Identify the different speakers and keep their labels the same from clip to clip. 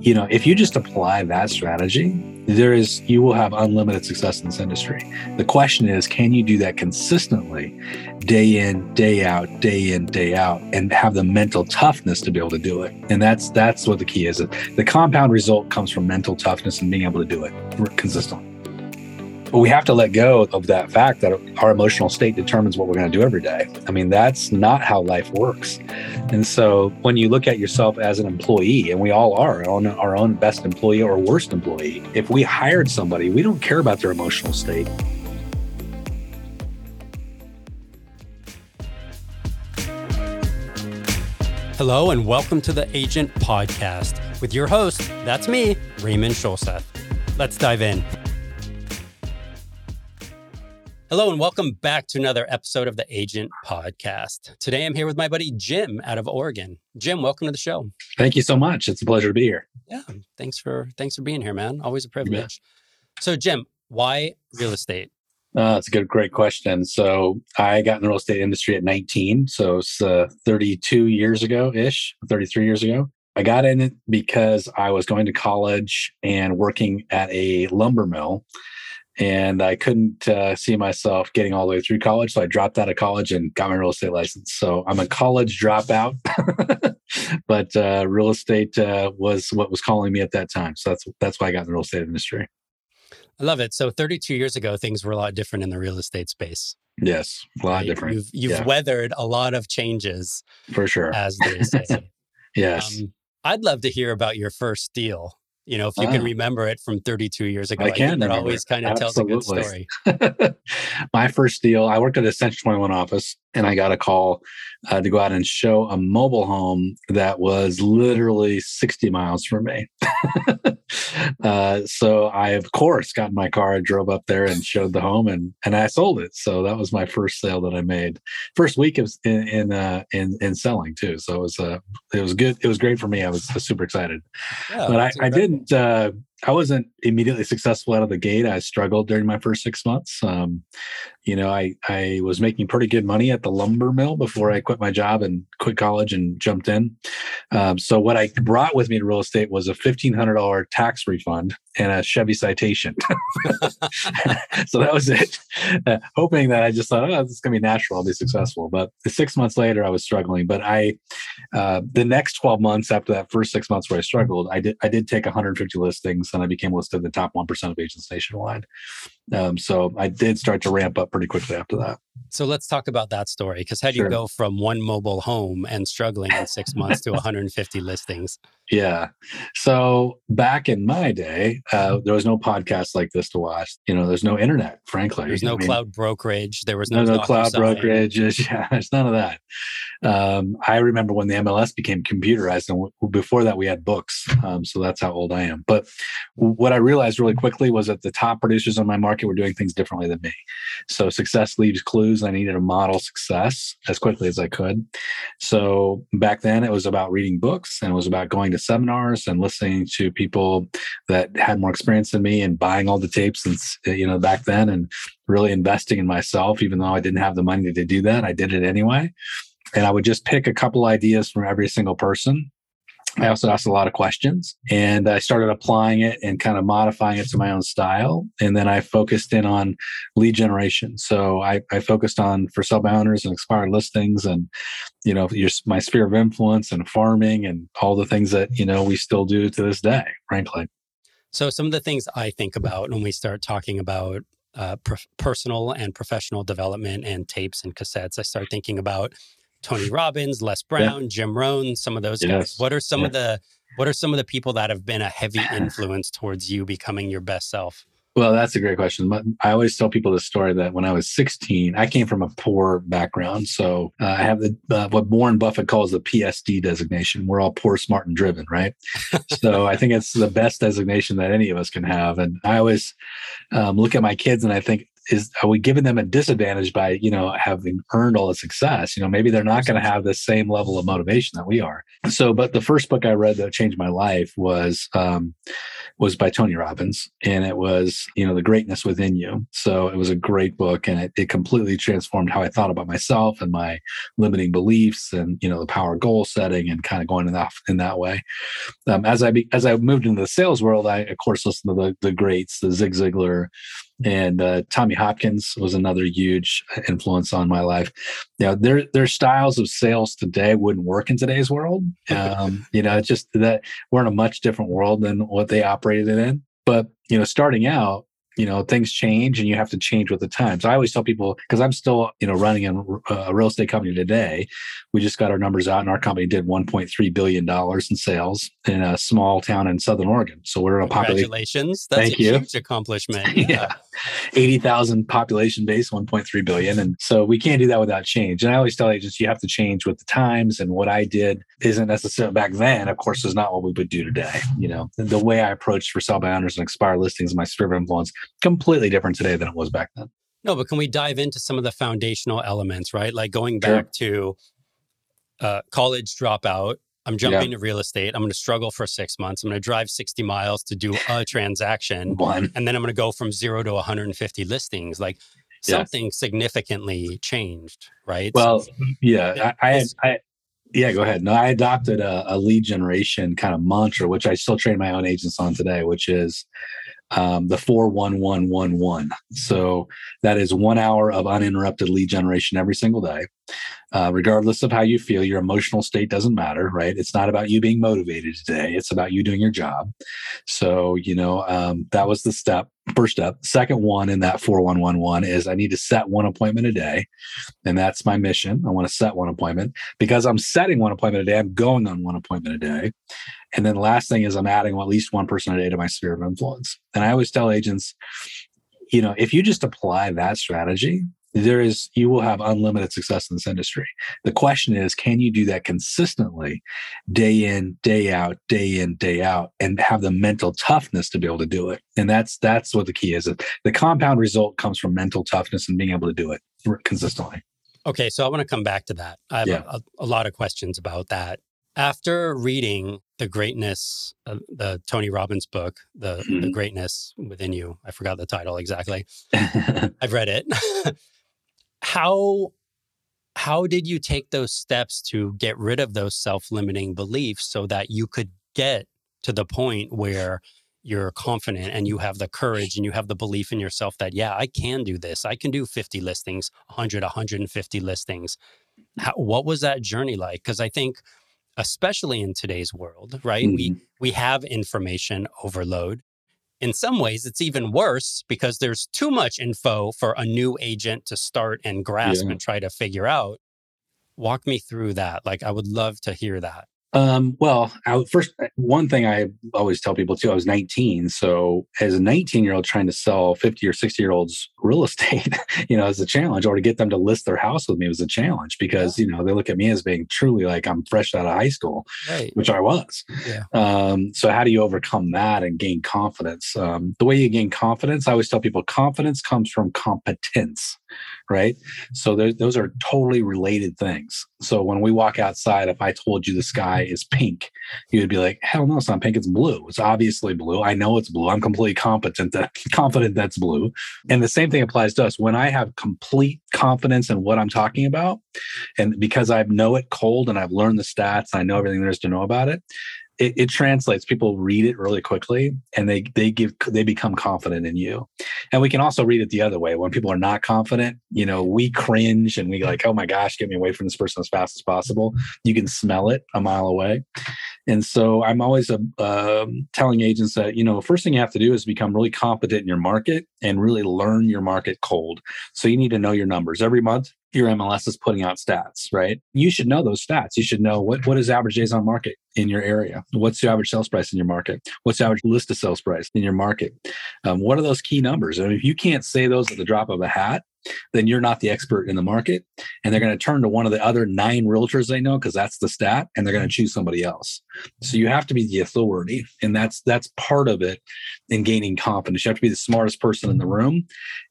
Speaker 1: you know, if you just apply that strategy, there is you will have unlimited success in this industry. The question is, can you do that consistently, day in, day out, day in, day out, and have the mental toughness to be able to do it? And that's that's what the key is. The compound result comes from mental toughness and being able to do it consistently. But we have to let go of that fact that our emotional state determines what we're going to do every day. I mean, that's not how life works. And so when you look at yourself as an employee, and we all are on our own best employee or worst employee, if we hired somebody, we don't care about their emotional state.
Speaker 2: Hello, and welcome to the Agent Podcast with your host, that's me, Raymond Scholseth. Let's dive in. Hello, and welcome back to another episode of the Agent Podcast. Today I'm here with my buddy Jim out of Oregon. Jim, welcome to the show.
Speaker 1: Thank you so much. It's a pleasure to be here.
Speaker 2: Yeah, thanks for thanks for being here, man. Always a privilege. So, Jim, why real estate?
Speaker 1: Uh, that's a good, great question. So, I got in the real estate industry at 19, so it's uh, 32 years ago ish, 33 years ago. I got in it because I was going to college and working at a lumber mill and I couldn't uh, see myself getting all the way through college. So I dropped out of college and got my real estate license. So I'm a college dropout, but uh, real estate uh, was what was calling me at that time. So that's that's why I got in the real estate industry.
Speaker 2: I love it. So 32 years ago, things were a lot different in the real estate space.
Speaker 1: Yes, a lot right? different.
Speaker 2: You've, you've yeah. weathered a lot of changes
Speaker 1: for sure,
Speaker 2: as they say.
Speaker 1: yes. Um,
Speaker 2: I'd love to hear about your first deal you know, if you can ah. remember it from 32 years ago,
Speaker 1: I, I can.
Speaker 2: That always kind of tells a good story.
Speaker 1: My first deal, I worked at a Century 21 office and I got a call uh, to go out and show a mobile home that was literally 60 miles from me. uh, so I, of course, got in my car and drove up there and showed the home and, and I sold it. So that was my first sale that I made. First week of in in, uh, in, in selling too. So it was uh, it was good. It was great for me. I was super excited. Yeah, but I, I didn't uh, I wasn't immediately successful out of the gate. I struggled during my first six months. Um, you know, I I was making pretty good money at the lumber mill before I quit my job and quit college and jumped in. Um, so what I brought with me to real estate was a fifteen hundred dollar tax refund and a Chevy Citation. so that was it. Uh, hoping that I just thought, oh, this is gonna be natural. I'll be successful. But six months later, I was struggling. But I, uh, the next twelve months after that first six months where I struggled, I did I did take 150 listings and I became listed in the top one percent of agents nationwide. Um, so I did start to ramp up pretty quickly after that.
Speaker 2: So let's talk about that story. Because how do sure. you go from one mobile home and struggling in six months to 150 listings?
Speaker 1: Yeah. So back in my day, uh, there was no podcast like this to watch. You know, there's no internet, frankly.
Speaker 2: There's no I mean, cloud brokerage. There was no,
Speaker 1: no, no cloud brokerage. Yeah, there's none of that. Um, I remember when the MLS became computerized, and w- before that, we had books. Um, so that's how old I am. But what I realized really quickly was that the top producers on my market were doing things differently than me. So success leaves clues. I needed to model success as quickly as I could. So back then, it was about reading books and it was about going to seminars and listening to people that had more experience than me and buying all the tapes and uh, you know back then and really investing in myself even though I didn't have the money to do that I did it anyway. And I would just pick a couple ideas from every single person I also asked a lot of questions and I started applying it and kind of modifying it to my own style. And then I focused in on lead generation. So I, I focused on for sub owners and expired listings and, you know, your, my sphere of influence and farming and all the things that, you know, we still do to this day, frankly.
Speaker 2: So some of the things I think about when we start talking about uh, personal and professional development and tapes and cassettes, I start thinking about Tony Robbins, Les Brown, yeah. Jim Rohn, some of those yes. guys. What are some yeah. of the what are some of the people that have been a heavy influence towards you becoming your best self?
Speaker 1: Well, that's a great question. I always tell people the story that when I was 16, I came from a poor background. So uh, I have the uh, what Warren Buffett calls the PSD designation. We're all poor, smart, and driven, right? so I think it's the best designation that any of us can have. And I always um, look at my kids and I think is are we giving them a disadvantage by you know having earned all the success? You know maybe they're not going to have the same level of motivation that we are. So but the first book i read that changed my life was um was by tony robbins and it was you know the greatness within you. So it was a great book and it, it completely transformed how i thought about myself and my limiting beliefs and you know the power of goal setting and kind of going in that in that way. Um, as i be, as i moved into the sales world i of course listened to the, the greats the zig ziglar and uh, Tommy Hopkins was another huge influence on my life. You know, their their styles of sales today wouldn't work in today's world. Um, you know, it's just that we're in a much different world than what they operated in. But you know, starting out, you know things change and you have to change with the times i always tell people because i'm still you know running a, real estate company today we just got our numbers out and our company did 1.3 billion dollars in sales in a small town in southern oregon so we're in a
Speaker 2: congratulations population. that's
Speaker 1: Thank
Speaker 2: a
Speaker 1: you.
Speaker 2: huge accomplishment
Speaker 1: yeah, yeah. 80000 population base 1.3 billion and so we can't do that without change and i always tell agents you have to change with the times and what i did isn't necessarily back then of course is not what we would do today you know the way i approached for sell by owners and expire listings my sphere of influence completely different today than it was back then.
Speaker 2: No, but can we dive into some of the foundational elements, right? Like going back sure. to uh, college dropout. I'm jumping yeah. to real estate. I'm going to struggle for six months. I'm going to drive 60 miles to do a transaction.
Speaker 1: One.
Speaker 2: And then I'm going to go from zero to 150 listings. Like something yeah. significantly changed, right?
Speaker 1: Well, so, yeah, I, I, I, yeah, go ahead. No, I adopted a, a, lead generation kind of mantra, which I still train my own agents on today, which is um, the 41111. So that is one hour of uninterrupted lead generation every single day. Uh, regardless of how you feel, your emotional state doesn't matter, right? It's not about you being motivated today. It's about you doing your job. So, you know, um, that was the step, first step. Second one in that 4111 is I need to set one appointment a day. And that's my mission. I want to set one appointment because I'm setting one appointment a day. I'm going on one appointment a day. And then the last thing is I'm adding at least one person a day to my sphere of influence. And I always tell agents, you know, if you just apply that strategy, there is you will have unlimited success in this industry. The question is, can you do that consistently, day in, day out, day in, day out, and have the mental toughness to be able to do it? And that's that's what the key is. The compound result comes from mental toughness and being able to do it consistently.
Speaker 2: Okay, so I want to come back to that. I have yeah. a, a lot of questions about that. After reading the greatness, the Tony Robbins book, the, mm-hmm. the greatness within you. I forgot the title exactly. I've read it. how how did you take those steps to get rid of those self-limiting beliefs so that you could get to the point where you're confident and you have the courage and you have the belief in yourself that yeah i can do this i can do 50 listings 100 150 listings how, what was that journey like because i think especially in today's world, right? Mm-hmm. We we have information overload. In some ways, it's even worse because there's too much info for a new agent to start and grasp yeah. and try to figure out. Walk me through that. Like, I would love to hear that.
Speaker 1: Um, well, I, first, uh, one thing I always tell people too, I was 19. So as a 19 year old trying to sell 50 or 60 year olds real estate, you know, as a challenge or to get them to list their house with me was a challenge because, yeah. you know, they look at me as being truly like I'm fresh out of high school, right. which I was. Yeah. Um, so how do you overcome that and gain confidence? Um, the way you gain confidence, I always tell people confidence comes from competence right? So those are totally related things. So when we walk outside, if I told you the sky is pink, you would be like, "Hell no, it's not pink. It's blue. It's obviously blue. I know it's blue. I'm completely competent that confident that's blue." And the same thing applies to us. When I have complete confidence in what I'm talking about, and because I know it cold and I've learned the stats, I know everything there is to know about it it, it, translates. People read it really quickly and they they give they become confident in you. And we can also read it the other way. When people are not confident you know we cringe and we like oh my gosh get me away from this person as fast as possible. You can smell it a mile away. And so i'm always uh, um, telling agents that you know first thing you have to do is become really competent in your market and really learn your market cold. So you need to know your numbers. Every month your MLS is putting out stats, right? You should know those stats. You should know what, what is average days on market in your area? What's the average sales price in your market? What's the average list of sales price in your market? Um, what are those key numbers? And if you can't say those at the drop of a hat, then you're not the expert in the market. And they're going to turn to one of the other nine realtors they know because that's the stat, and they're going to choose somebody else. So you have to be the authority, and that's that's part of it in gaining confidence. You have to be the smartest person in the room,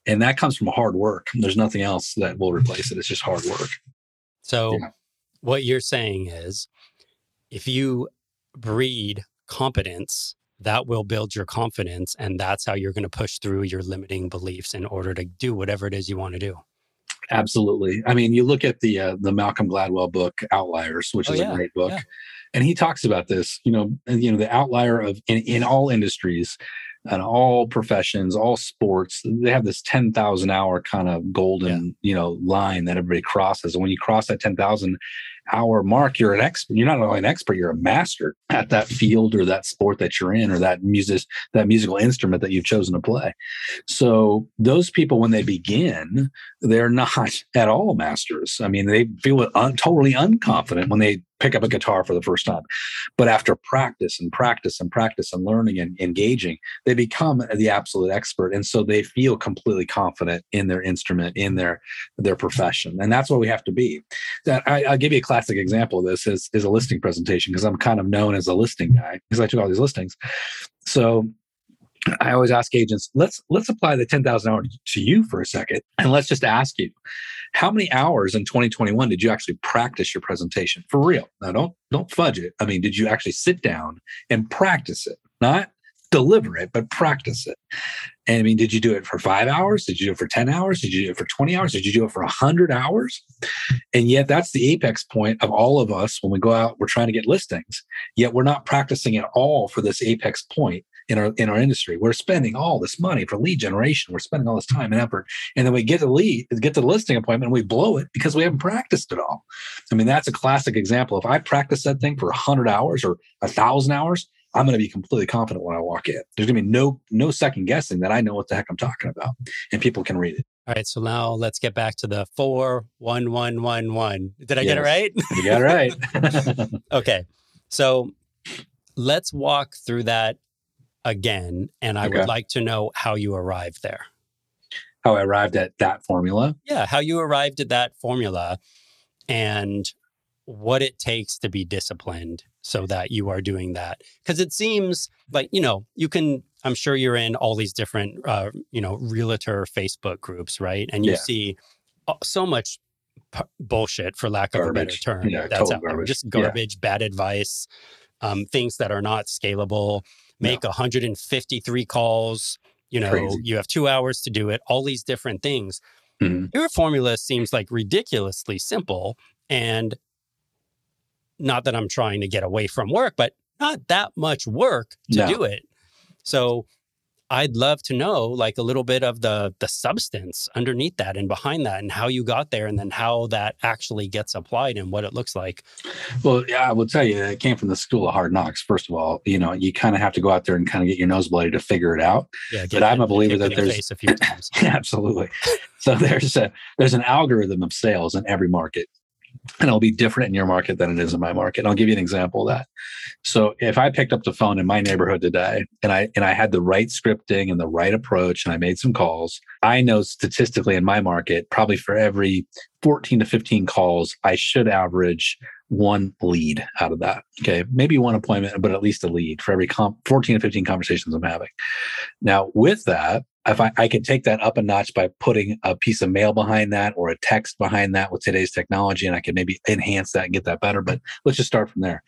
Speaker 1: and that comes from hard work. There's nothing else that will replace it. It's just hard work.
Speaker 2: So, yeah. what you're saying is, if you breed competence that will build your confidence and that's how you're going to push through your limiting beliefs in order to do whatever it is you want to do
Speaker 1: absolutely i mean you look at the uh, the malcolm gladwell book outliers which oh, is yeah, a great book yeah. and he talks about this you know you know the outlier of in, in all industries and all professions, all sports, they have this 10,000 hour kind of golden, yeah. you know, line that everybody crosses. And when you cross that 10,000 hour mark, you're an expert. You're not only an expert, you're a master at that field or that sport that you're in or that music, that musical instrument that you've chosen to play. So those people, when they begin, they're not at all masters. I mean, they feel un- totally unconfident when they pick up a guitar for the first time. But after practice and practice and practice and learning and engaging, they become the absolute expert. And so they feel completely confident in their instrument, in their their profession. And that's what we have to be. That I, will give you a classic example of this is, is a listing presentation because I'm kind of known as a listing guy because I took all these listings. So I always ask agents, let's let's apply the 10,000 hours to you for a second and let's just ask you how many hours in 2021 did you actually practice your presentation for real? Now don't don't fudge it. I mean, did you actually sit down and practice it? Not deliver it, but practice it. And I mean, did you do it for five hours? Did you do it for 10 hours? Did you do it for 20 hours? Did you do it for 100 hours? And yet, that's the apex point of all of us when we go out, we're trying to get listings, yet we're not practicing at all for this apex point in our in our industry. We're spending all this money for lead generation. We're spending all this time and effort, and then we get the lead, get to the listing appointment, and we blow it because we haven't practiced it all. I mean, that's a classic example. If I practice that thing for hundred hours or a thousand hours, I'm going to be completely confident when I walk in. There's going to be no no second guessing that I know what the heck I'm talking about, and people can read it.
Speaker 2: All right, so now let's get back to the four one one one one. Did I yes. get it right?
Speaker 1: You got it
Speaker 2: right. okay, so let's walk through that again, and I okay. would like to know how you arrived there.
Speaker 1: How I arrived at that formula?
Speaker 2: Yeah, how you arrived at that formula and what it takes to be disciplined so that you are doing that. Because it seems like, you know, you can, I'm sure you're in all these different, uh, you know, realtor Facebook groups, right? And you yeah. see uh, so much p- bullshit, for lack of garbage. a better term.
Speaker 1: Yeah, that's out garbage.
Speaker 2: Just garbage, yeah. bad advice, um, things that are not scalable make no. 153 calls. You know, Crazy. you have two hours to do it, all these different things. Mm-hmm. Your formula seems like ridiculously simple. And not that I'm trying to get away from work, but not that much work to no. do it. So I'd love to know like a little bit of the the substance underneath that and behind that and how you got there and then how that actually gets applied and what it looks like.
Speaker 1: Well, yeah, I will tell you, it came from the school of hard knocks. First of all, you know, you kind of have to go out there and kind of get your nose bloody to figure it out. Yeah, but I'm a believer that there's
Speaker 2: a few times.
Speaker 1: absolutely. So there's a there's an algorithm of sales in every market and it'll be different in your market than it is in my market. I'll give you an example of that. So if I picked up the phone in my neighborhood today and I and I had the right scripting and the right approach and I made some calls, I know statistically in my market, probably for every 14 to 15 calls, I should average one lead out of that. Okay. Maybe one appointment, but at least a lead for every comp, 14 to 15 conversations I'm having. Now, with that, if I, I can take that up a notch by putting a piece of mail behind that or a text behind that with today's technology, and I can maybe enhance that and get that better. But let's just start from there.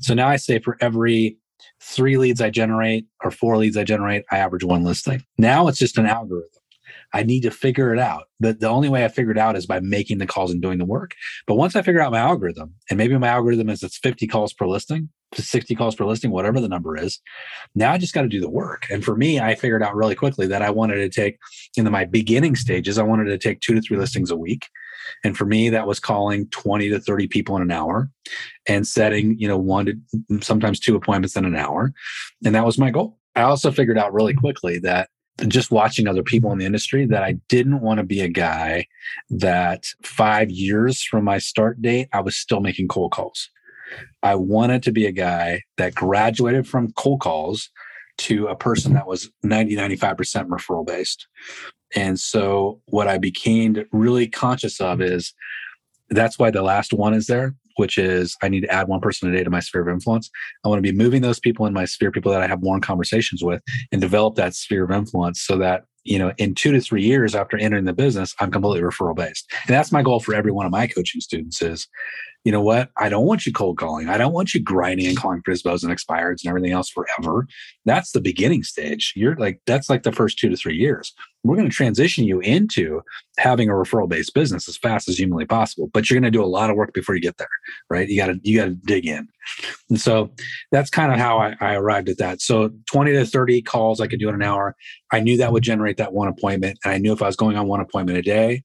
Speaker 1: So now I say for every three leads I generate or four leads I generate, I average one listing. Now it's just an algorithm. I need to figure it out. The, the only way I figure it out is by making the calls and doing the work. But once I figure out my algorithm, and maybe my algorithm is it's 50 calls per listing, to 60 calls per listing, whatever the number is, now I just got to do the work. And for me, I figured out really quickly that I wanted to take in my beginning stages, I wanted to take two to three listings a week. And for me, that was calling 20 to 30 people in an hour and setting, you know, one to sometimes two appointments in an hour. And that was my goal. I also figured out really quickly that just watching other people in the industry that I didn't want to be a guy that five years from my start date, I was still making cold calls. I wanted to be a guy that graduated from cold calls to a person that was 90, 95% referral based. And so what I became really conscious of is that's why the last one is there, which is I need to add one person a day to my sphere of influence. I want to be moving those people in my sphere, people that I have more conversations with, and develop that sphere of influence so that you know, in two to three years after entering the business, I'm completely referral based. And that's my goal for every one of my coaching students is you know what? I don't want you cold calling. I don't want you grinding and calling FSBOs and expireds and everything else forever. That's the beginning stage. You're like, that's like the first two to three years. We're going to transition you into having a referral based business as fast as humanly possible. But you're going to do a lot of work before you get there, right? You got to, you got to dig in. And so that's kind of how I, I arrived at that. So 20 to 30 calls I could do in an hour. I knew that would generate that one appointment. And I knew if I was going on one appointment a day,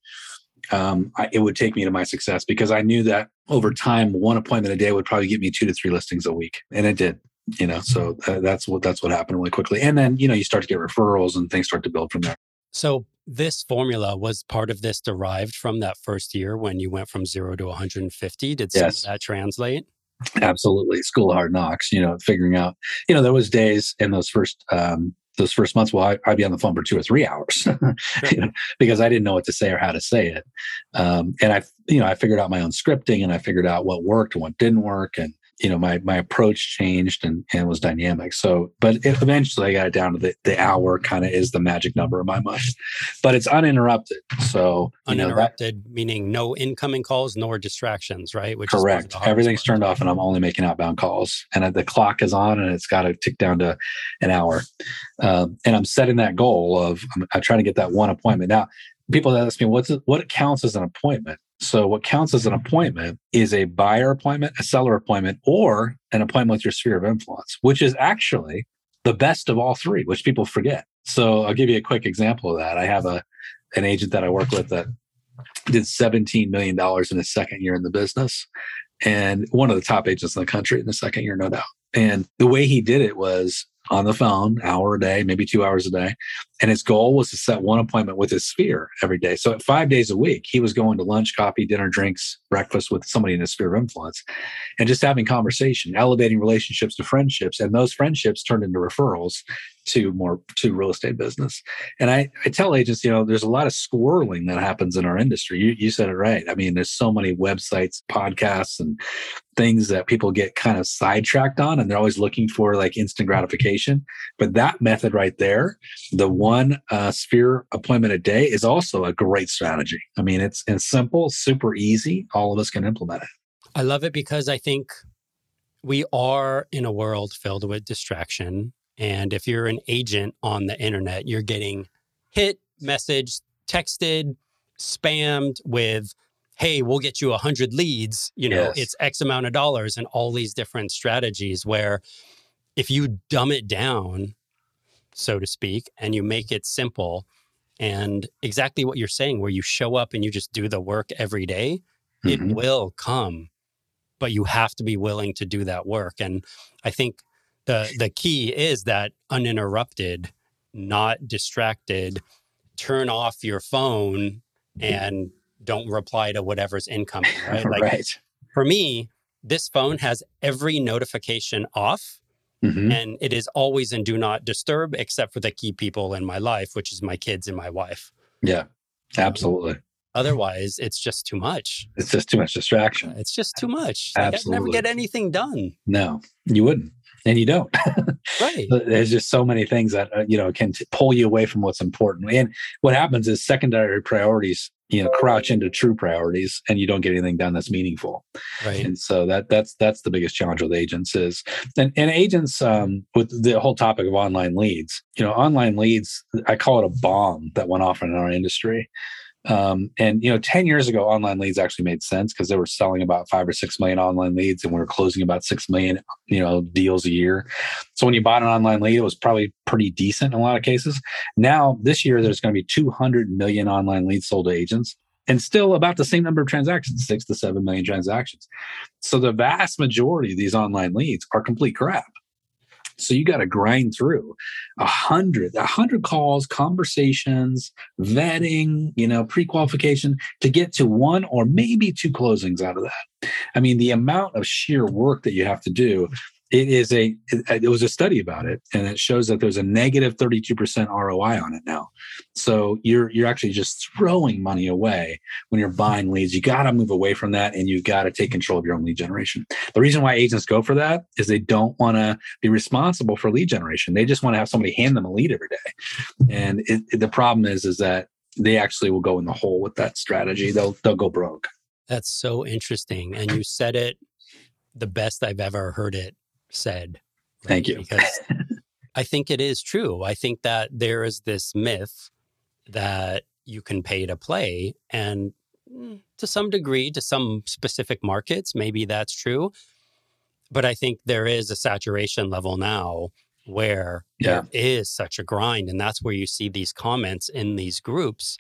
Speaker 1: um, I, it would take me to my success because I knew that over time, one appointment a day would probably get me two to three listings a week, and it did. You know, so uh, that's what that's what happened really quickly. And then you know you start to get referrals and things start to build from there.
Speaker 2: So this formula was part of this derived from that first year when you went from zero to 150. Did some yes. of that translate?
Speaker 1: Absolutely. School of hard knocks, you know, figuring out, you know, there was days in those first um, those first months, well, I, would be on the phone for two or three hours you know, because I didn't know what to say or how to say it. Um, and I, you know, I figured out my own scripting and I figured out what worked and what didn't work. And you know my my approach changed and and was dynamic. So but eventually i got it down to the, the hour kind of is the magic number in my mind but it's uninterrupted. So
Speaker 2: uninterrupted that, meaning no incoming calls nor distractions right?
Speaker 1: Which correct. everything's turned off. and i'm only making outbound calls and the clock is on and it's got to tick down to an hour. Um, and i'm setting that goal of i'm, I'm trying to get that one appointment. Now people ask me what's what counts as an appointment so, what counts as an appointment is a buyer appointment, a seller appointment, or an appointment with your sphere of influence, which is actually the best of all three, which people forget. So, I'll give you a quick example of that. I have a an agent that I work with that did $17 million in his second year in the business, and one of the top agents in the country in the second year, no doubt. And the way he did it was on the phone, hour a day, maybe two hours a day. And his goal was to set one appointment with his sphere every day. So at five days a week, he was going to lunch, coffee, dinner, drinks, breakfast with somebody in his sphere of influence and just having conversation, elevating relationships to friendships. And those friendships turned into referrals to more to real estate business. And I, I tell agents, you know, there's a lot of squirreling that happens in our industry. You, you said it right. I mean, there's so many websites, podcasts, and things that people get kind of sidetracked on, and they're always looking for like instant gratification. But that method right there, the one uh, sphere appointment a day, is also a great strategy. I mean, it's, it's simple, super easy. All of us can implement it.
Speaker 2: I love it because I think we are in a world filled with distraction and if you're an agent on the internet, you're getting hit, messaged, texted, spammed with, hey, we'll get you 100 leads. You know, yes. it's X amount of dollars and all these different strategies where if you dumb it down, so to speak, and you make it simple and exactly what you're saying, where you show up and you just do the work every day, mm-hmm. it will come. But you have to be willing to do that work. And I think the the key is that uninterrupted, not distracted, turn off your phone and don't reply to whatever's incoming, right?
Speaker 1: Like right.
Speaker 2: for me, this phone has every notification off. Mm-hmm. And it is always in do not disturb, except for the key people in my life, which is my kids and my wife.
Speaker 1: Yeah, absolutely.
Speaker 2: Otherwise, it's just too much.
Speaker 1: It's just too much distraction.
Speaker 2: It's just too much. Absolutely. Like, I'd never get anything done.
Speaker 1: No, you wouldn't and you don't.
Speaker 2: right.
Speaker 1: There's just so many things that uh, you know can t- pull you away from what's important. And what happens is secondary priorities, you know, crouch into true priorities, and you don't get anything done that's meaningful.
Speaker 2: Right.
Speaker 1: And so that that's that's the biggest challenge with agents is, and and agents um, with the whole topic of online leads. You know, online leads, I call it a bomb that went off in our industry. Um, and you know, 10 years ago, online leads actually made sense because they were selling about five or six million online leads, and we were closing about six million, you know, deals a year. So when you bought an online lead, it was probably pretty decent in a lot of cases. Now, this year, there's going to be 200 million online leads sold to agents, and still about the same number of transactions, six to seven million transactions. So the vast majority of these online leads are complete crap. So you got to grind through a hundred, a hundred calls, conversations, vetting, you know, pre-qualification to get to one or maybe two closings out of that. I mean, the amount of sheer work that you have to do it is a it, uh, it was a study about it and it shows that there's a negative 32% ROI on it now. So you're you're actually just throwing money away when you're buying leads. You got to move away from that and you got to take control of your own lead generation. The reason why agents go for that is they don't want to be responsible for lead generation. They just want to have somebody hand them a lead every day. And it, it, the problem is is that they actually will go in the hole with that strategy. They'll they'll go broke.
Speaker 2: That's so interesting and you said it the best I've ever heard it said.
Speaker 1: Right? Thank you.
Speaker 2: Because I think it is true. I think that there is this myth that you can pay to play. And mm, to some degree, to some specific markets, maybe that's true. But I think there is a saturation level now where yeah. there is such a grind. And that's where you see these comments in these groups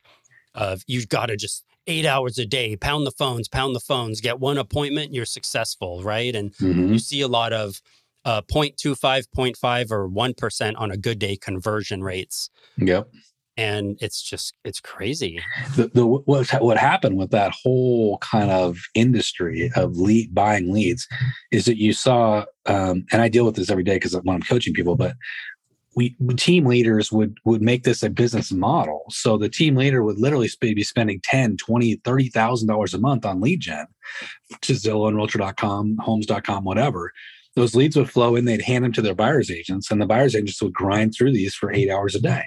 Speaker 2: of you've got to just eight hours a day, pound the phones, pound the phones, get one appointment, you're successful, right? And mm-hmm. you see a lot of uh, 0.25, 0.5, or 1% on a good day conversion rates.
Speaker 1: Yep.
Speaker 2: And it's just, it's crazy.
Speaker 1: The, the, what, what happened with that whole kind of industry of lead buying leads is that you saw, um, and I deal with this every day because when I'm coaching people, but we team leaders would would make this a business model so the team leader would literally be spending 10 20 30 thousand dollars a month on lead gen to zillow and realtor.com homes.com whatever those leads would flow in they'd hand them to their buyers agents and the buyers agents would grind through these for eight hours a day.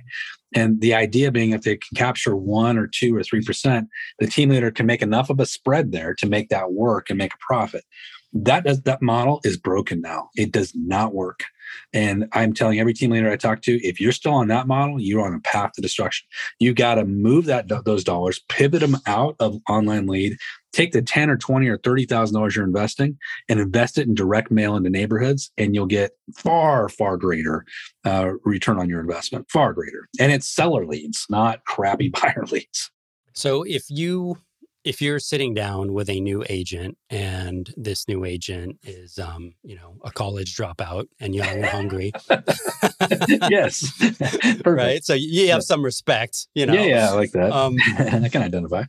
Speaker 1: And the idea being if they can capture one or two or three percent the team leader can make enough of a spread there to make that work and make a profit. That does that model is broken now. It does not work. And I'm telling every team leader I talk to, if you're still on that model, you're on a path to destruction. You got to move that those dollars, pivot them out of online lead, take the 10 or 20 or 30,000 dollars you're investing and invest it in direct mail into neighborhoods and you'll get far far greater uh, return on your investment, far greater. And it's seller leads, not crappy buyer leads.
Speaker 2: So if you if you're sitting down with a new agent and this new agent is um, you know a college dropout and young and hungry.
Speaker 1: Yes.
Speaker 2: Right? So you have yeah. some respect you know?
Speaker 1: yeah yeah i like that. Um, i can identify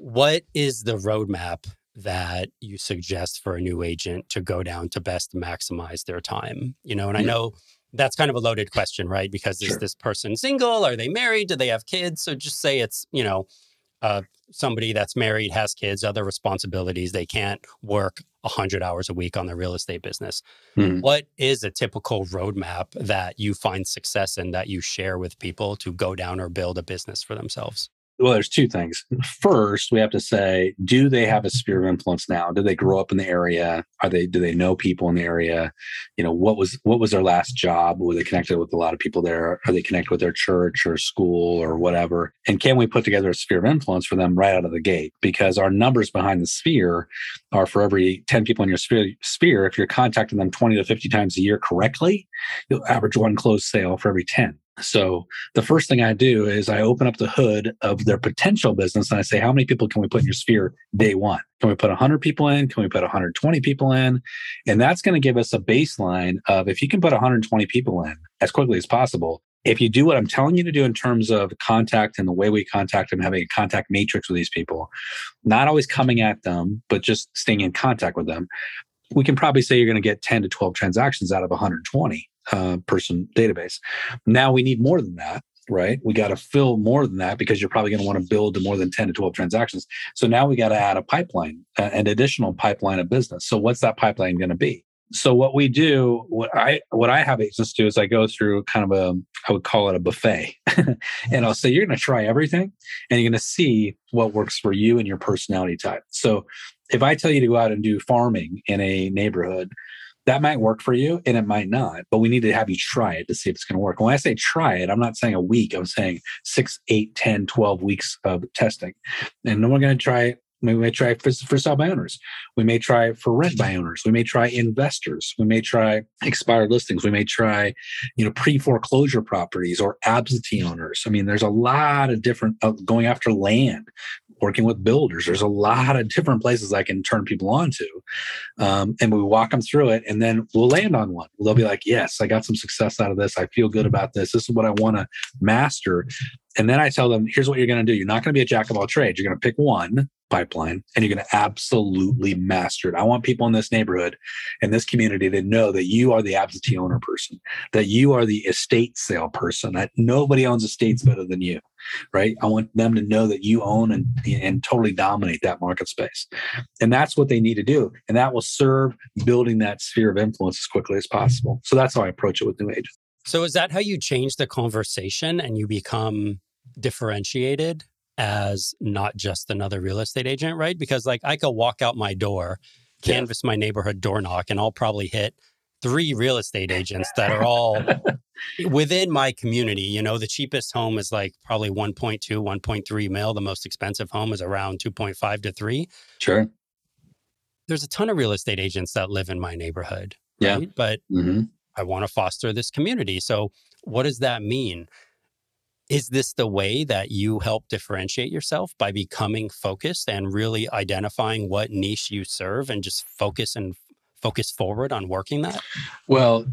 Speaker 2: what is the roadmap that you suggest for a new agent to go down to best maximize their time you know and i know that's kind of a loaded question right because sure. is this person single are they married do they have kids so just say it's you know uh, somebody that's married, has kids, other responsibilities, they can't work 100 hours a week on their real estate business. Mm. What is a typical roadmap that you find success in that you share with people to go down or build a business for themselves?
Speaker 1: Well there's two things. First we have to say do they have a sphere of influence now? Do they grow up in the area? Are they do they know people in the area? You know what was what was their last job? Were they connected with a lot of people there? Are they connected with their church or school or whatever? And can we put together a sphere of influence for them right out of the gate? Because our numbers behind the sphere are for every 10 people in your sphere, sphere if you're contacting them 20 to 50 times a year correctly you'll average one closed sale for every 10 so the first thing I do is I open up the hood of their potential business and I say, how many people can we put in your sphere day one? Can we put 100 people in? Can we put 120 people in? And that's going to give us a baseline of if you can put 120 people in as quickly as possible, if you do what I'm telling you to do in terms of contact and the way we contact them, having a contact matrix with these people, not always coming at them, but just staying in contact with them, we can probably say you're going to get 10 to 12 transactions out of 120 uh, person database. Now we need more than that, right? We got to fill more than that because you're probably going to want to build to more than 10 to 12 transactions. So now we got to add a pipeline, an additional pipeline of business. So what's that pipeline going to be? So what we do, what I what I have agents do is I go through kind of a I would call it a buffet, and I'll say you're going to try everything, and you're going to see what works for you and your personality type. So if I tell you to go out and do farming in a neighborhood, that might work for you and it might not, but we need to have you try it to see if it's going to work. When I say try it, I'm not saying a week, I'm saying six, eight, 10, 12 weeks of testing. And then we're going to try it we may try for, for sell by owners. We may try for rent by owners. We may try investors. We may try expired listings. We may try, you know, pre foreclosure properties or absentee owners. I mean, there's a lot of different uh, going after land working with builders. There's a lot of different places I can turn people on to. Um, and we walk them through it and then we'll land on one. They'll be like, yes, I got some success out of this. I feel good about this. This is what I want to master. And then I tell them, here's what you're going to do. You're not going to be a jack of all trades. You're going to pick one pipeline and you're going to absolutely master it. I want people in this neighborhood in this community to know that you are the absentee owner person, that you are the estate sale person, that nobody owns estates mm-hmm. better than you, right? I want them to know that you own and, and totally dominate that market space. And that's what they need to do. And that will serve building that sphere of influence as quickly as possible. So that's how I approach it with new agents.
Speaker 2: So is that how you change the conversation and you become differentiated as not just another real estate agent, right? Because like I could walk out my door, canvass yeah. my neighborhood door knock, and I'll probably hit three real estate agents that are all within my community. You know, the cheapest home is like probably 1.2, 1.3 mil. The most expensive home is around 2.5 to 3.
Speaker 1: Sure.
Speaker 2: There's a ton of real estate agents that live in my neighborhood.
Speaker 1: Yeah.
Speaker 2: Right? But mm-hmm. I want to foster this community. So, what does that mean? Is this the way that you help differentiate yourself by becoming focused and really identifying what niche you serve and just focus and focus forward on working that?
Speaker 1: Well,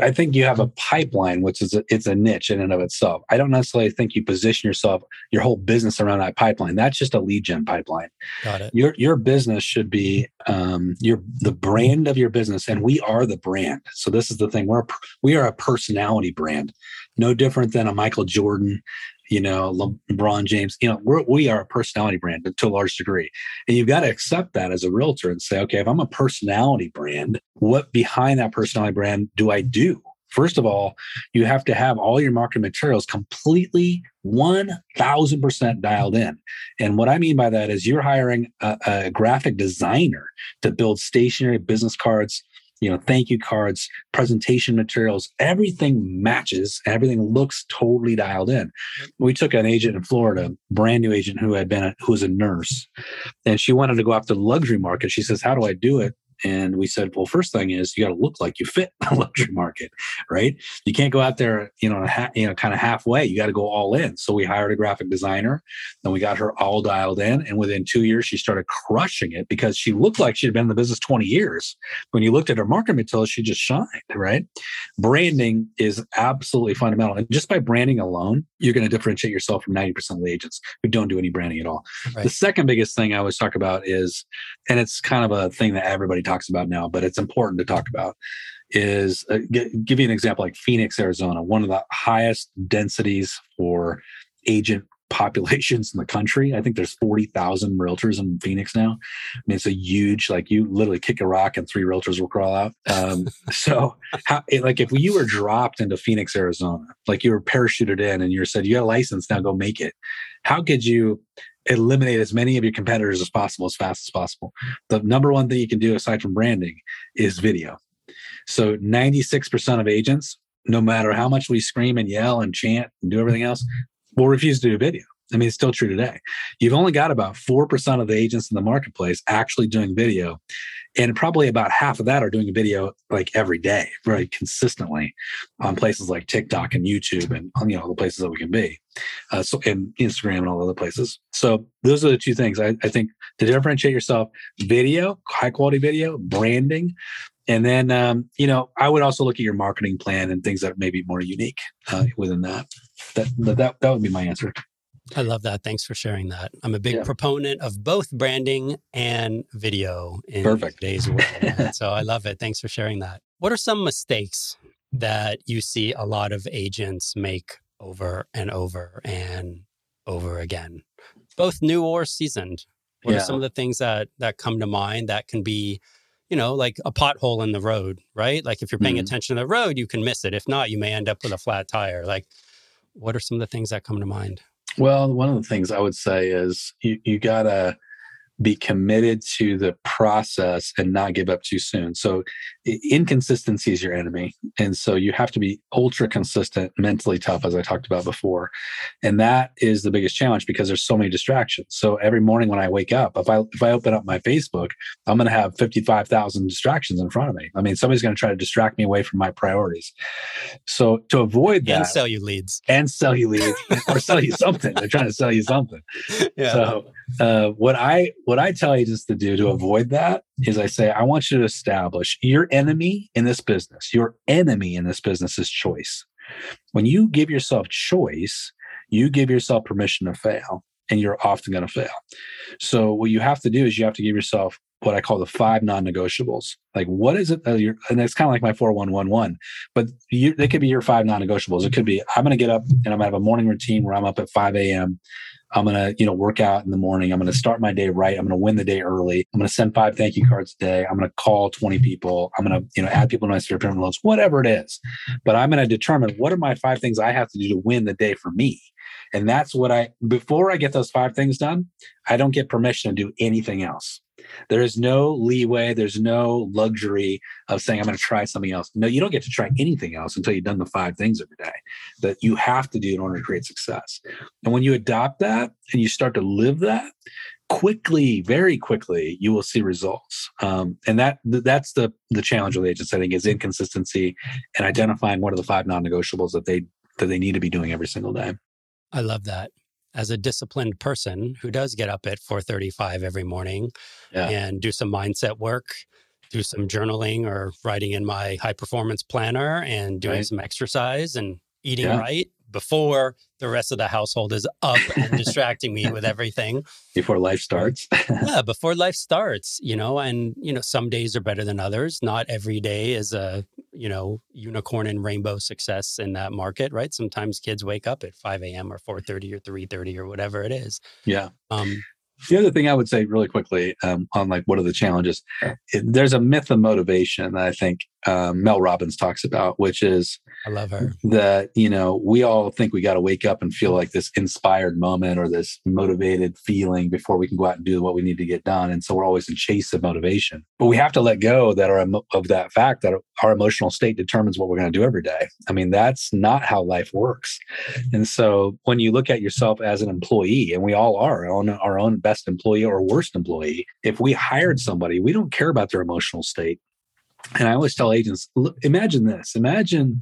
Speaker 1: I think you have a pipeline, which is a, it's a niche in and of itself. I don't necessarily think you position yourself, your whole business around that pipeline. That's just a lead gen pipeline.
Speaker 2: Got it.
Speaker 1: Your your business should be um, your the brand of your business, and we are the brand. So this is the thing. We're we are a personality brand no different than a Michael Jordan, you know, LeBron James. You know, we're, we are a personality brand to a large degree. And you've got to accept that as a realtor and say, okay, if I'm a personality brand, what behind that personality brand do I do? First of all, you have to have all your marketing materials completely 1000% dialed in. And what I mean by that is you're hiring a, a graphic designer to build stationary business cards, you know, thank you cards, presentation materials, everything matches, everything looks totally dialed in. We took an agent in Florida, brand new agent who had been a, who was a nurse, and she wanted to go after the luxury market. She says, "How do I do it?" And we said, well, first thing is you got to look like you fit the luxury market, right? You can't go out there, you know, ha- you know, kind of halfway. You got to go all in. So we hired a graphic designer, and we got her all dialed in. And within two years, she started crushing it because she looked like she'd been in the business 20 years. When you looked at her marketing materials, she just shined, right? Branding is absolutely fundamental, and just by branding alone, you're going to differentiate yourself from 90% of the agents who don't do any branding at all. Right. The second biggest thing I always talk about is, and it's kind of a thing that everybody talks about now, but it's important to talk about is uh, g- give you an example like Phoenix, Arizona, one of the highest densities for agent populations in the country. I think there's 40,000 realtors in Phoenix now. I mean, it's a huge, like you literally kick a rock and three realtors will crawl out. Um, so how, like if you were dropped into Phoenix, Arizona, like you were parachuted in and you said, you got a license, now go make it. How could you eliminate as many of your competitors as possible as fast as possible. The number one thing you can do aside from branding is video. So 96% of agents, no matter how much we scream and yell and chant and do everything else, will refuse to do video. I mean, it's still true today. You've only got about 4% of the agents in the marketplace actually doing video. And probably about half of that are doing video like every day, very consistently on places like TikTok and YouTube and, you know, the places that we can be. Uh, so, and Instagram and all the other places. So those are the two things I, I think to differentiate yourself video, high quality video, branding, and then, um, you know, I would also look at your marketing plan and things that may be more unique uh, within that. That, that. that would be my answer.
Speaker 2: I love that. Thanks for sharing that. I'm a big yeah. proponent of both branding and video in
Speaker 1: Perfect.
Speaker 2: today's world. so I love it. Thanks for sharing that. What are some mistakes that you see a lot of agents make over and over and over again, both new or seasoned? What yeah. are some of the things that that come to mind that can be, you know, like a pothole in the road, right? Like if you're paying mm-hmm. attention to the road, you can miss it. If not, you may end up with a flat tire. Like, what are some of the things that come to mind?
Speaker 1: Well, one of the things I would say is you, you got to be committed to the process and not give up too soon. So inconsistency is your enemy. And so you have to be ultra consistent, mentally tough, as I talked about before. And that is the biggest challenge because there's so many distractions. So every morning when I wake up, if I if I open up my Facebook, I'm going to have 55,000 distractions in front of me. I mean, somebody's going to try to distract me away from my priorities. So to avoid that
Speaker 2: and sell you leads
Speaker 1: and sell you leads or sell you something. They're trying to sell you something. Yeah. So uh, what I what I tell agents to do to avoid that is I say I want you to establish your enemy in this business. Your enemy in this business is choice. When you give yourself choice, you give yourself permission to fail and you're often going to fail. So what you have to do is you have to give yourself what I call the five non-negotiables. Like, what is it? and it's kind of like my four one one one, but you, they could be your five non-negotiables. It could be I'm going to get up and I'm going to have a morning routine where I'm up at 5 a.m. I'm going to, you know, work out in the morning. I'm going to start my day right. I'm going to win the day early. I'm going to send five thank you cards a day. I'm going to call 20 people. I'm going to, you know, add people to my sphere pyramid loads, whatever it is. But I'm going to determine what are my five things I have to do to win the day for me. And that's what I, before I get those five things done, I don't get permission to do anything else. There is no leeway. There's no luxury of saying, I'm going to try something else. No, you don't get to try anything else until you've done the five things every day that you have to do in order to create success. And when you adopt that and you start to live that, quickly, very quickly, you will see results. Um, and that that's the the challenge with agents, I think, is inconsistency and identifying what are the five non-negotiables that they that they need to be doing every single day.
Speaker 2: I love that as a disciplined person who does get up at 4:35 every morning yeah. and do some mindset work, do some journaling or writing in my high performance planner and doing right. some exercise and eating yeah. right before the rest of the household is up and distracting me with everything.
Speaker 1: Before life starts?
Speaker 2: Yeah before life starts you know and you know some days are better than others. Not every day is a you know unicorn and rainbow success in that market right? Sometimes kids wake up at 5 a.m or 4.30 or 3.30 or whatever it is.
Speaker 1: Yeah. Um the other thing I would say really quickly um, on like what are the challenges? It, there's a myth of motivation that I think um, Mel Robbins talks about, which is
Speaker 2: I love her.
Speaker 1: that you know we all think we got to wake up and feel like this inspired moment or this motivated feeling before we can go out and do what we need to get done, and so we're always in chase of motivation. But we have to let go that our of that fact that our emotional state determines what we're going to do every day. I mean that's not how life works, and so when you look at yourself as an employee, and we all are on our own best employee or worst employee, if we hired somebody, we don't care about their emotional state and I always tell agents, imagine this. Imagine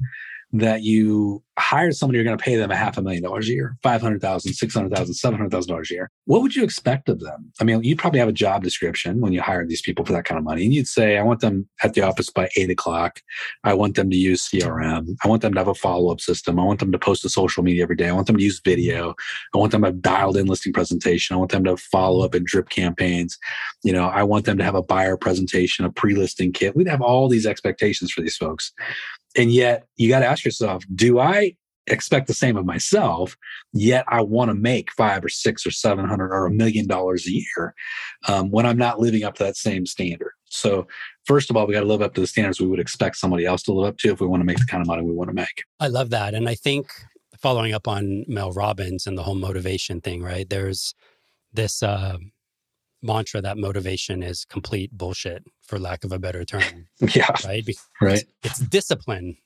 Speaker 1: that you hire somebody, you're going to pay them a half a million dollars a year, 500,000, 600,000, 700,000 dollars a year. What would you expect of them? I mean, you'd probably have a job description when you hire these people for that kind of money. And you'd say, I want them at the office by eight o'clock. I want them to use CRM. I want them to have a follow up system. I want them to post to social media every day. I want them to use video. I want them to have dialed in listing presentation. I want them to follow up in drip campaigns. You know, I want them to have a buyer presentation, a pre listing kit. We'd have all these expectations for these folks. And yet you got to ask yourself, do I expect the same of myself, yet I want to make five or six or seven hundred or a million dollars a year um, when I'm not living up to that same standard. So, first of all, we got to live up to the standards we would expect somebody else to live up to if we want to make the kind of money we want to make.
Speaker 2: I love that. And I think following up on Mel Robbins and the whole motivation thing, right? There's this uh, mantra that motivation is complete bullshit, for lack of a better term.
Speaker 1: yeah.
Speaker 2: Right?
Speaker 1: Because right.
Speaker 2: It's discipline.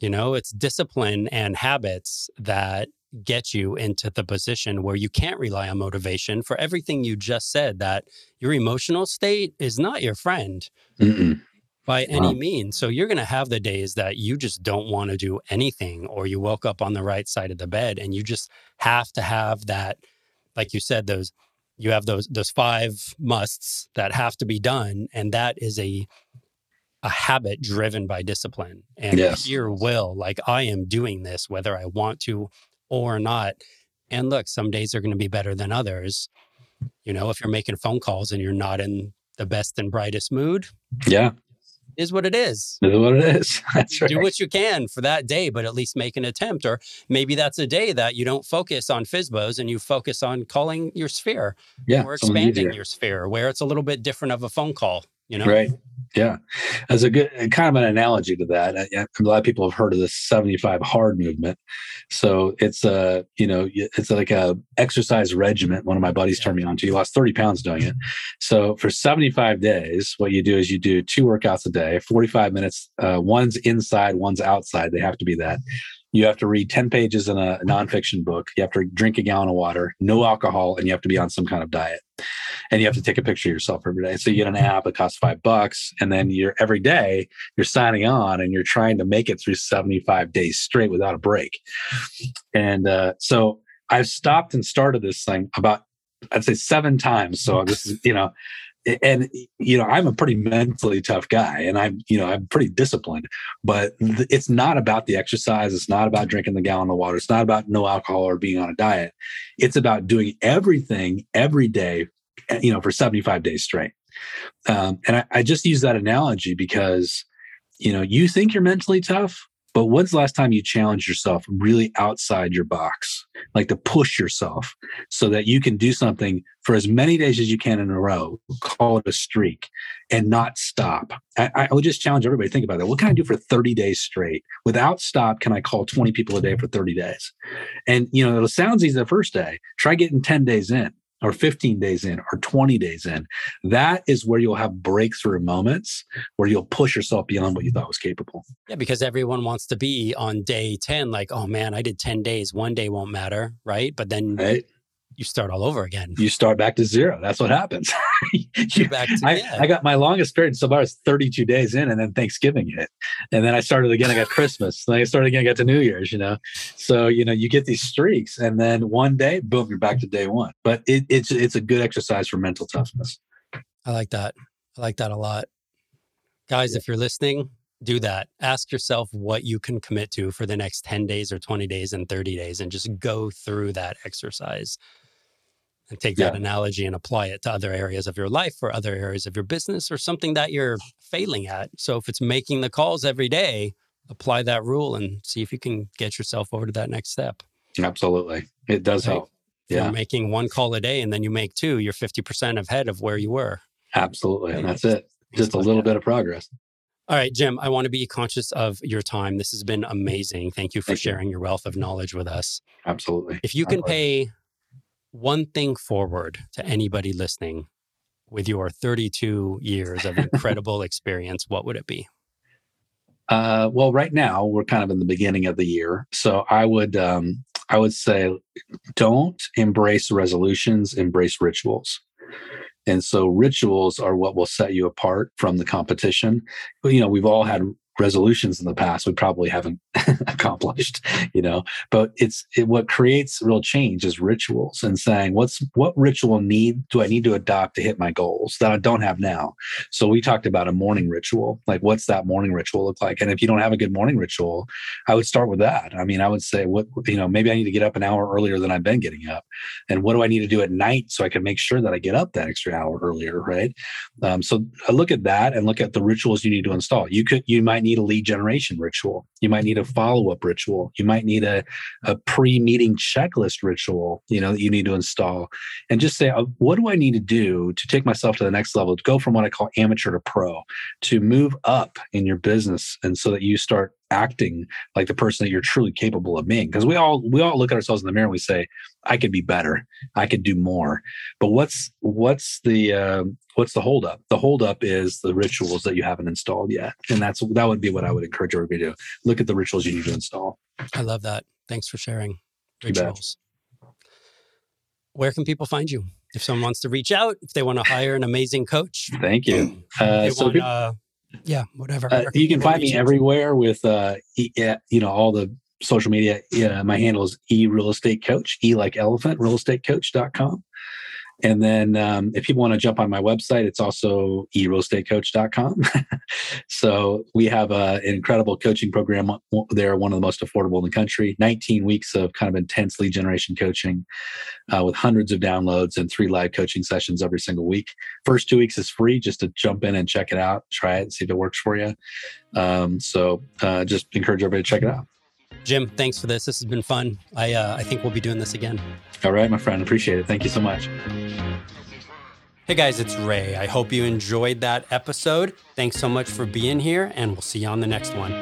Speaker 2: You know, it's discipline and habits that get you into the position where you can't rely on motivation for everything you just said that your emotional state is not your friend Mm-mm. by any wow. means. So you're going to have the days that you just don't want to do anything or you woke up on the right side of the bed and you just have to have that like you said those you have those those five musts that have to be done and that is a a habit driven by discipline. And yes. pure will like i am doing this whether i want to or not. And look some days are going to be better than others. You know if you're making phone calls and you're not in the best and brightest mood
Speaker 1: yeah
Speaker 2: is what it is.
Speaker 1: Is what it is. That's right.
Speaker 2: Do what you can for that day, but at least make an attempt. Or maybe that's a day that you don't focus on FSBOs and you focus on calling your sphere
Speaker 1: yeah,
Speaker 2: or expanding your sphere where it's a little bit different of a phone call you know?
Speaker 1: Right. Yeah. As a good kind of an analogy to that a lot of people have heard of the 75 hard movement. So it's a you know it's like a exercise regiment one of my buddies turned me on to you lost 30 pounds doing it. So for 75 days what you do is you do two workouts a day 45 minutes uh, one's inside one's outside. They have to be that you have to read 10 pages in a nonfiction book. You have to drink a gallon of water, no alcohol, and you have to be on some kind of diet. And you have to take a picture of yourself every day. So you get an app, it costs five bucks. And then you're every day you're signing on and you're trying to make it through 75 days straight without a break. And uh, so I've stopped and started this thing about, I'd say seven times. So this is, you know, and you know i'm a pretty mentally tough guy and i'm you know i'm pretty disciplined but th- it's not about the exercise. It's not about drinking the gallon of water. It's not about no alcohol or being on a diet. It's about doing everything every day eh, you know for 75 days straight. Um, and I, I just use that analogy because you know you think you're mentally tough but when's the last time you challenged yourself really outside your box, like to push yourself so that you can do something for as many days as you can in a row, call it a streak, and not stop? I, I would just challenge everybody think about that. What can I do for 30 days straight? Without stop, can I call 20 people a day for 30 days? And, you know, it sounds easy the first day. Try getting 10 days in or 15 days in or 20 days in. That is where you'll have breakthrough moments where you'll push yourself beyond what you thought was capable.
Speaker 2: Yeah, because everyone wants to be on day 10, like, oh man, I did 10 days. One day won't matter. Right. But then right you start all over again.
Speaker 1: You start back to zero. That's what happens. you, back to, I, yeah. I, got my longest period so far is 32 days in, and then Thanksgiving hit, and then I started again. I got Christmas. then I started again. I got to New Year's. You know, so you know you get these streaks, and then one day, boom, you're back to day one. But it, it's it's a good exercise for mental toughness.
Speaker 2: I like that. I like that a lot, guys. Yeah. If you're listening, do that. Ask yourself what you can commit to for the next 10 days or 20 days and 30 days and just go through that exercise and take that yeah. analogy and apply it to other areas of your life or other areas of your business or something that you're failing at. So if it's making the calls every day, apply that rule and see if you can get yourself over to that next step.
Speaker 1: Absolutely. It does right? help.
Speaker 2: Yeah. You're making one call a day and then you make two, you're 50% ahead of where you were.
Speaker 1: Absolutely. And that's it. Just a little bit of progress.
Speaker 2: All right, Jim, I want to be conscious of your time. This has been amazing. Thank you for Thank sharing you. your wealth of knowledge with us.
Speaker 1: Absolutely.
Speaker 2: If you can pay one thing forward to anybody listening with your 32 years of incredible experience, what would it be?
Speaker 1: Uh, well, right now we're kind of in the beginning of the year, so I would um, I would say don't embrace resolutions, embrace rituals. And so rituals are what will set you apart from the competition. You know, we've all had resolutions in the past we probably haven't accomplished you know? But it's it, what creates real change is rituals and saying what's what ritual need do i need to adopt to hit my goals that i don't have now? So we talked about a morning ritual like what's that morning ritual look like? And if you don't have a good morning ritual i would start with that. I mean i would say what you know maybe i need to get up an hour earlier than i've been getting up and what do i need to do at night so i can make sure that i get up that extra hour earlier right? Um, so I look at that and look at the rituals you need to install. You could you might might need a lead generation ritual. You might need a follow up ritual. You might need a, a pre meeting checklist ritual, you know, that you need to install and just say, uh, what do I need to do to take myself to the next level, to go from what I call amateur to pro, to move up in your business. And so that you start acting like the person that you're truly capable of being because we all we all look at ourselves in the mirror and we say i could be better. I could do more. But what's what's the uh, what's the holdup? The holdup is the rituals that you haven't installed yet. And that's that would be what i would encourage everybody to do. Look at the rituals you need to install.
Speaker 2: I love that. Thanks for sharing. Rituals. Where can people find you? If someone wants to reach out if they want to hire an amazing coach.
Speaker 1: Thank you. Uh,
Speaker 2: so want, uh, yeah, whatever.
Speaker 1: Uh, you can find me everywhere with, uh, e, you know, all the social media. Yeah, my handle is e real estate coach, e like elephant, real estate coach.com. And then um, if people want to jump on my website, it's also e real estate erealestatecoach.com. so we have a, an incredible coaching program there, one of the most affordable in the country. 19 weeks of kind of intense lead generation coaching uh, with hundreds of downloads and three live coaching sessions every single week. First two weeks is free just to jump in and check it out, try it, see if it works for you. Um, so uh, just encourage everybody to check it out.
Speaker 2: Jim, thanks for this. This has been fun. I uh, I think we'll be doing this again.
Speaker 1: All right, my friend. Appreciate it. Thank you so much.
Speaker 2: Hey guys, it's Ray. I hope you enjoyed that episode. Thanks so much for being here, and we'll see you on the next one.